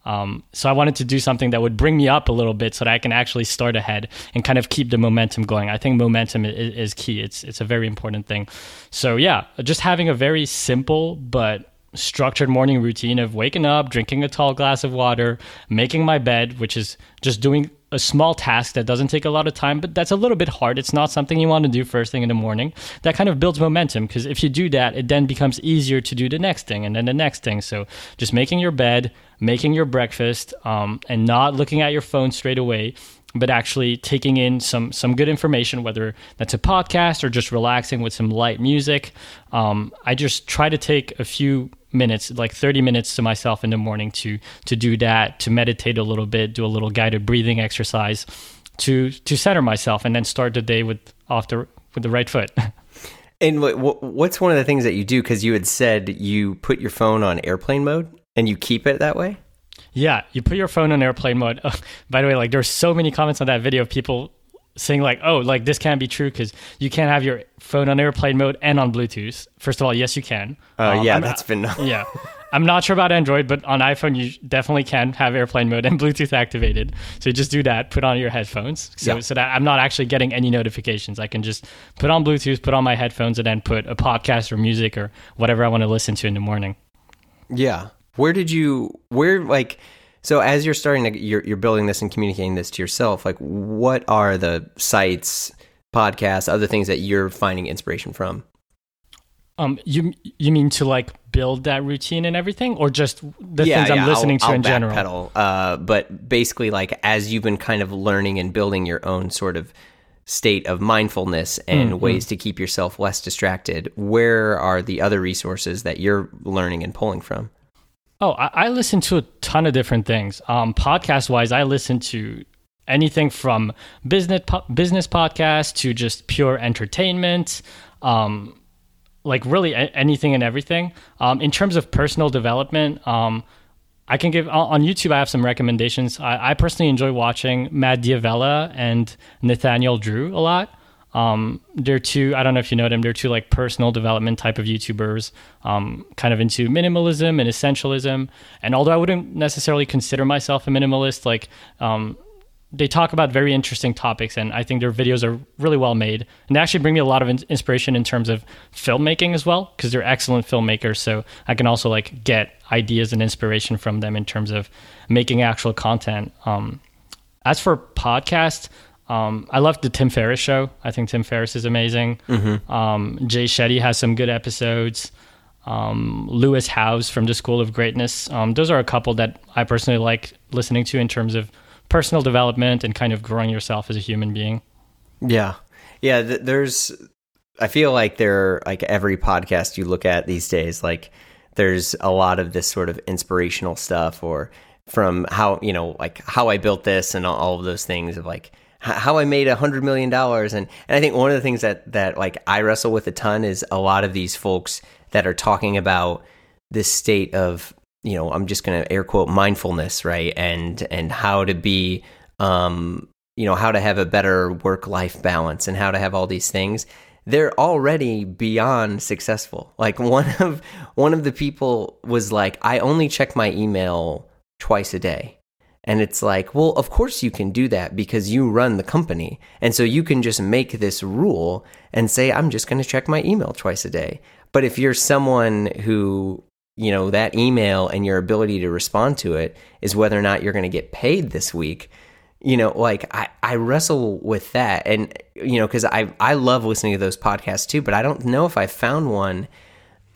Um, so I wanted to do something that would bring me up a little bit so that I can actually start ahead and kind of keep the momentum going. I think momentum is, is key. It's it's a very important thing. So yeah, just having a very simple but structured morning routine of waking up, drinking a tall glass of water, making my bed, which is just doing a small task that doesn't take a lot of time, but that's a little bit hard. It's not something you want to do first thing in the morning. That kind of builds momentum because if you do that, it then becomes easier to do the next thing and then the next thing. So just making your bed, making your breakfast, um, and not looking at your phone straight away but actually taking in some some good information, whether that's a podcast or just relaxing with some light music. Um, I just try to take a few minutes, like 30 minutes to myself in the morning to to do that, to meditate a little bit, do a little guided breathing exercise to to center myself and then start the day with off the with the right foot.
And what's one of the things that you do cuz you had said you put your phone on airplane mode and you keep it that way?
Yeah, you put your phone on airplane mode. By the way, like there's so many comments on that video of people saying like, "Oh, like this can't be true because you can't have your phone on airplane mode and on Bluetooth." First of all, yes, you can.
Oh uh, um, yeah, I'm, that's been
yeah. I'm not sure about Android, but on iPhone you definitely can have airplane mode and Bluetooth activated. So just do that, put on your headphones, so yeah. so that I'm not actually getting any notifications. I can just put on Bluetooth, put on my headphones, and then put a podcast or music or whatever I want to listen to in the morning.
Yeah. Where did you? Where like? So as you're starting to you're you're building this and communicating this to yourself, like what are the sites, podcasts, other things that you're finding inspiration from?
Um, you you mean to like build that routine and everything, or just the yeah, things I'm listening
I'll,
to
I'll
in general?
Pedal, uh, but basically, like as you've been kind of learning and building your own sort of state of mindfulness and mm-hmm. ways to keep yourself less distracted, where are the other resources that you're learning and pulling from?
Oh, I, I listen to a ton of different things. Um, podcast wise, I listen to anything from business po- business podcasts to just pure entertainment. Um, like really a- anything and everything. Um, in terms of personal development, um, I can give on YouTube. I have some recommendations. I, I personally enjoy watching Matt D'Avella and Nathaniel Drew a lot. Um, they're two, I don't know if you know them, they're two like personal development type of YouTubers, um, kind of into minimalism and essentialism. And although I wouldn't necessarily consider myself a minimalist, like, um, they talk about very interesting topics, and I think their videos are really well made. And they actually bring me a lot of inspiration in terms of filmmaking as well, because they're excellent filmmakers. So I can also like get ideas and inspiration from them in terms of making actual content. Um, as for podcasts, um, I love the Tim Ferriss show. I think Tim Ferriss is amazing. Mm-hmm. Um, Jay Shetty has some good episodes. Um, Lewis Howes from the School of Greatness. Um, those are a couple that I personally like listening to in terms of personal development and kind of growing yourself as a human being.
Yeah, yeah. Th- there's. I feel like there, are like every podcast you look at these days, like there's a lot of this sort of inspirational stuff or from how you know like how I built this and all, of those things of like how I made a hundred million dollars. And and I think one of the things that that like I wrestle with a ton is a lot of these folks that are talking about this state of you know I'm just going to air quote mindfulness right? And and how to be um you know how to have a better work life balance and how to have all these things. They're already beyond successful. Like one of one of the people was like I only check my email twice a day and it's like, well, of course you can do that because you run the company. And so you can just make this rule and say, I'm just going to check my email twice a day. But if you're someone who, you know, that email and your ability to respond to it is whether or not you're going to get paid this week, you know, like I, I wrestle with that. And, you know, because I, I love listening to those podcasts too, but I don't know if I found one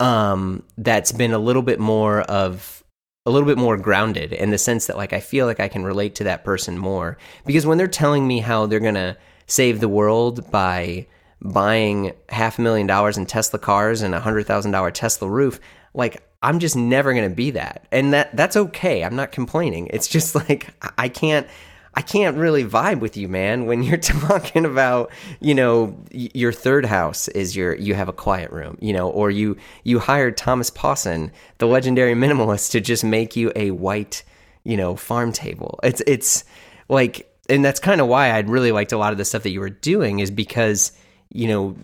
um, that's been a little bit more of, a little bit more grounded in the sense that like I feel like I can relate to that person more because when they're telling me how they're going to save the world by buying half a million dollars in Tesla cars and a hundred thousand dollar Tesla roof, like I'm just never going to be that. And that that's okay. I'm not complaining. It's just like I can't I can't really vibe with you, man, when you're talking about, you know, your third house is your you have a quiet room, you know, or you you hired Thomas Pawson, the legendary minimalist, to just make you a white, you know, farm table. It's it's like and that's kind of why I'd really liked a lot of the stuff that you were doing is because, you know,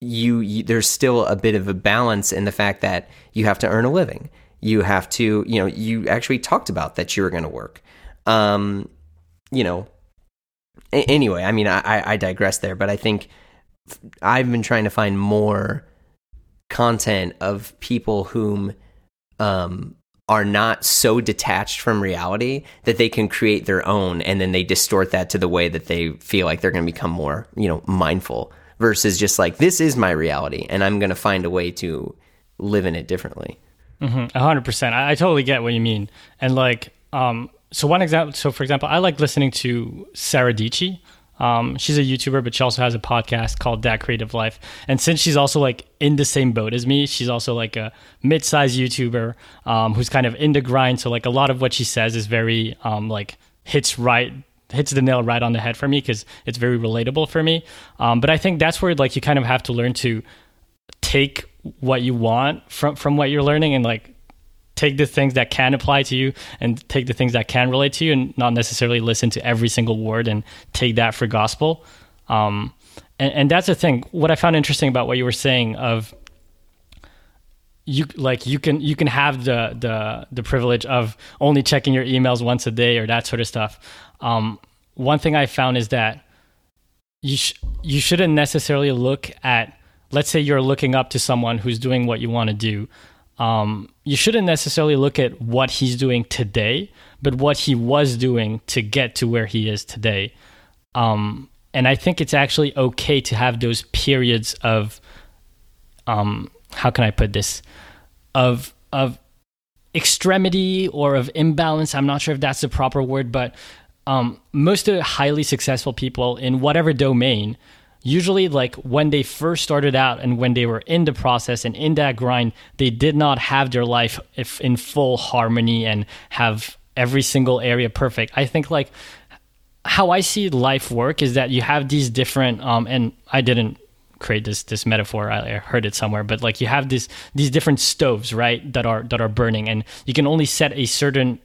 you, you there's still a bit of a balance in the fact that you have to earn a living. You have to, you know, you actually talked about that you were going to work. Um, you know, a- anyway, I mean, I, I digress there, but I think I've been trying to find more content of people whom um, are not so detached from reality that they can create their own and then they distort that to the way that they feel like they're going to become more, you know, mindful versus just like, this is my reality and I'm going to find a way to live in it differently.
Mm-hmm. 100%. I, I totally get what you mean. And like, um, so one example so for example i like listening to sara dietschy um, she's a youtuber but she also has a podcast called that creative life. And since she's also like in the same boat as me she's also like a mid-sized youtuber um, who's kind of in the grind. So like a lot of what she says is very um, like hits right hits the nail right on the head for me because it's very relatable for me. Um, but i think that's where like you kind of have to learn to take what you want from from what you're learning and like take the things that can apply to you and take the things that can relate to you and not necessarily listen to every single word and take that for gospel. Um, and, and that's the thing. What I found interesting about what you were saying of you like you can you can have the the the privilege of only checking your emails once a day or that sort of stuff. Um, one thing I found is that you sh- you shouldn't necessarily look at let's say you're looking up to someone who's doing what you want to do um, you shouldn't necessarily look at what he's doing today, but what he was doing to get to where he is today. Um, and I think it's actually okay to have those periods of, um, how can I put this, of of extremity or of imbalance. I'm not sure if that's the proper word, but um, most of the highly successful people in whatever domain usually like when they first started out and when they were in the process and in that grind they did not have their life if in full harmony and have every single area perfect. I think like how i see life work is that you have these different um and i didn't create this this metaphor i heard it somewhere but like you have this these different stoves right that are that are burning. And you can only set a certain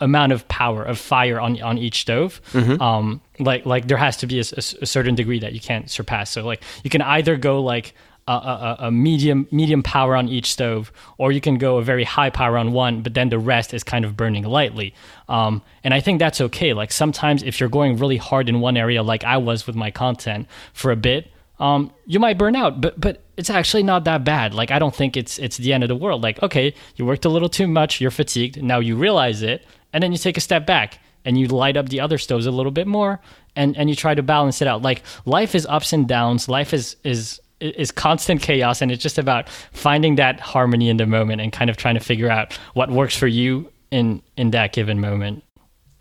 amount of power of fire on on each stove. Mm-hmm. Um, like like there has to be a, a, certain degree that you can't surpass. So like you can either go like a, a, a, medium medium power on each stove, or you can go a very high power on one, but then the rest is kind of burning lightly. Um, and I think that's okay. Like sometimes if you're going really hard in one area, like I was with my content for a bit, um, you might burn out, but but it's actually not that bad. Like I don't think it's it's the end of the world. Like okay, you worked a little too much, you're fatigued. Now you realize it, and then you take a step back and you light up the other stoves a little bit more, and and you try to balance it out. Like life is ups and downs. Life is is is constant chaos, and it's just about finding that harmony in the moment and kind of trying to figure out what works for you in in that given moment.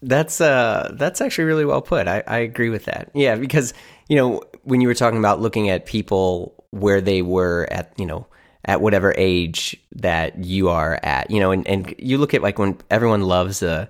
That's uh that's actually really well put. I, I agree with that. Yeah, because you know when you were talking about looking at people where they were at you know at whatever age that you are at. You know, and, and you look at like when everyone loves the,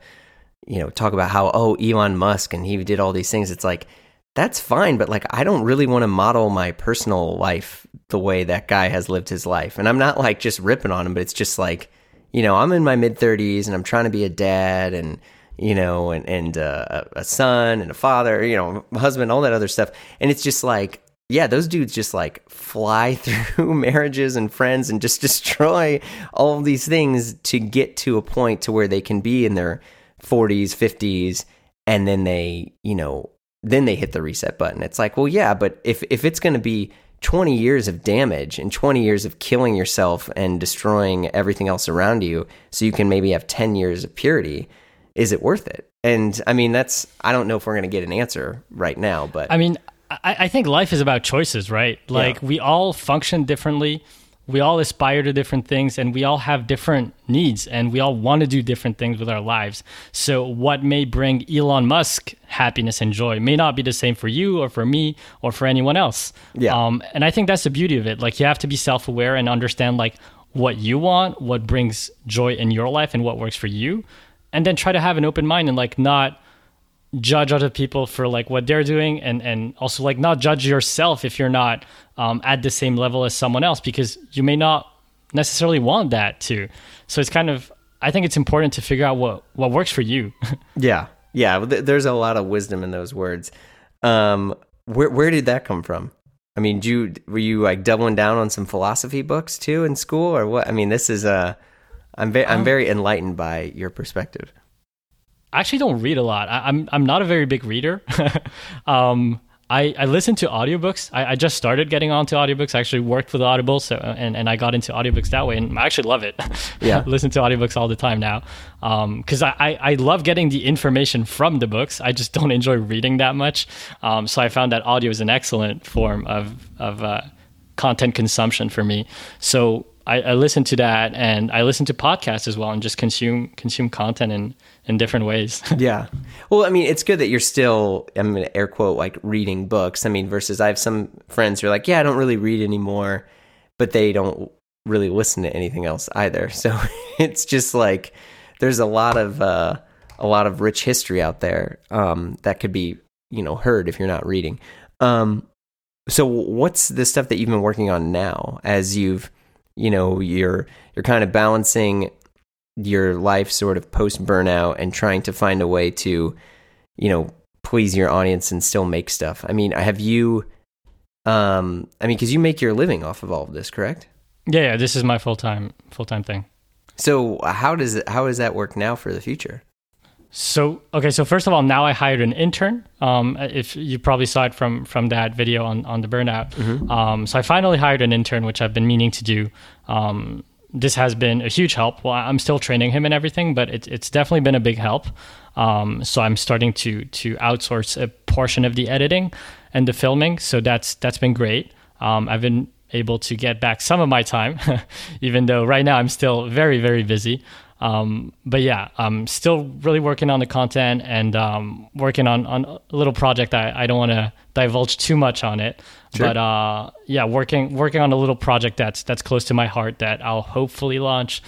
you know, talk about how, oh, Elon Musk and he did all these things. It's like, that's fine, but like, I don't really want to model my personal life the way that guy has lived his life. And I'm not like just ripping on him, but it's just like, you know, I'm in my mid 30s and I'm trying to be a dad and, you know, and, and uh, a son and a father, you know, husband, all that other stuff. And it's just like, yeah, those dudes just like fly through marriages and friends and just destroy all these things to get to a point to where they can be in their 40s, 50s, and then they, you know, then they hit the reset button. It's like, well, yeah, but if if it's going to be 20 years of damage and 20 years of killing yourself and destroying everything else around you so you can maybe have 10 years of purity, is it worth it? And I mean, that's I don't know if we're going to get an answer right now, but
I mean, I, I think life is about choices, right? Like
Yeah.
we all function differently. We all aspire to different things and we all have different needs and we all want to do different things with our lives. So, what may bring Elon Musk happiness and joy may not be the same for you or for me or for anyone else.
Yeah.
Um, and I think that's the beauty of it. Like, you have to be self aware and understand, like, what you want, what brings joy in your life, and what works for you. And then try to have an open mind and, like, not judge other people for like what they're doing and and also like not judge yourself if you're not um, at the same level as someone else because you may not necessarily want that too so it's kind of i think it's important to figure out what what works for you
yeah, yeah. There's a lot of wisdom in those words. Um, where where did that come from? I mean, do you were you like doubling down on some philosophy books too in school, or what? I mean, this is uh, I'm very I'm very enlightened by your perspective.
I actually don't read a lot. I, I'm I'm not a very big reader. um, I, I listen to audiobooks. I, I just started getting onto audiobooks. I actually worked with Audible, so and, and I got into audiobooks that way, and I actually love it.
Yeah.
listen to audiobooks all the time now, because I, I I love getting the information from the books. I just don't enjoy reading that much. Um, so I found that audio is an excellent form of of uh, content consumption for me. So I, I listen to that, and I listen to podcasts as well, and just consume consume content in in different ways.
Yeah. Well, I mean, it's good that you're still, I'm going to air quote, like reading books. I mean, versus I have some friends who are like, yeah, I don't really read anymore, but they don't really listen to anything else either. So it's just like there's a lot of, uh, a lot of rich history out there um, that could be, you know, heard if you're not reading. Um, so what's the stuff that you've been working on now as you've, you know, you're, you're kind of balancing your life sort of post burnout and trying to find a way to, you know, please your audience and still make stuff. I mean, have you, um, I mean, because you make your living off of all of this, correct?
Yeah, yeah, this is my full time full time thing.
So how does it, how does that work now for the future?
So okay, so first of all, now I hired an intern. Um, if you probably saw it from from that video on on the burnout. Um, so I finally hired an intern, which I've been meaning to do. Um, this has been a huge help. Well, I'm still training him and everything, but it, it's definitely been a big help. Um, so I'm starting to to outsource a portion of the editing and the filming. So that's that's been great. Um, I've been able to get back some of my time, even though right now I'm still very very busy. Um, but yeah, I'm still really working on the content and um, working on, on a little project. I, I don't want to divulge too much on it, but uh, yeah, working working on a little project that's that's close to my heart that I'll hopefully launch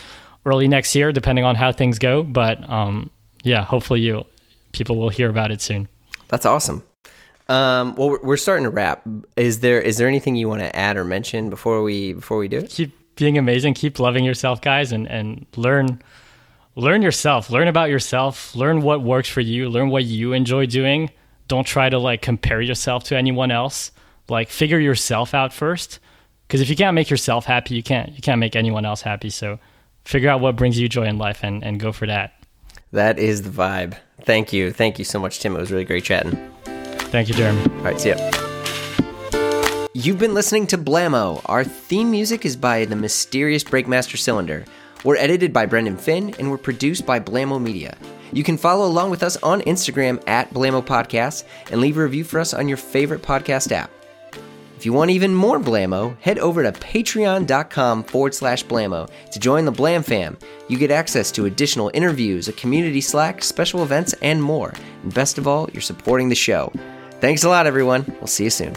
early next year, depending on how things go. But um, yeah, hopefully you people will hear about it soon.
That's awesome. Um, well, we're- we're starting to wrap. Is there is there anything you want to add or mention before we before we do it?
Keep being amazing. Keep loving yourself, guys, and and learn learn yourself. Learn about yourself. Learn what works for you. Learn what you enjoy doing. Don't try to like compare yourself to anyone else. Like figure yourself out first. Because if you can't make yourself happy, you can't you can't make anyone else happy. So figure out what brings you joy in life and, and go for that.
That is the vibe. Thank you, thank you so much, Tim. It was really great chatting.
Thank you, Jeremy.
All right, see ya. You've been listening to Blamo. Our theme music is by the mysterious Breakmaster Cylinder. We're edited by Brendan Finn and we're produced by Blamo Media. You can follow along with us on Instagram at Blamo Podcast and leave a review for us on your favorite podcast app. If you want even more Blamo, head over to patreon.com forward slash Blamo to join the Blam fam. You get access to additional interviews, a community Slack, special events, and more. And best of all, you're supporting the show. Thanks a lot, everyone. We'll see you soon.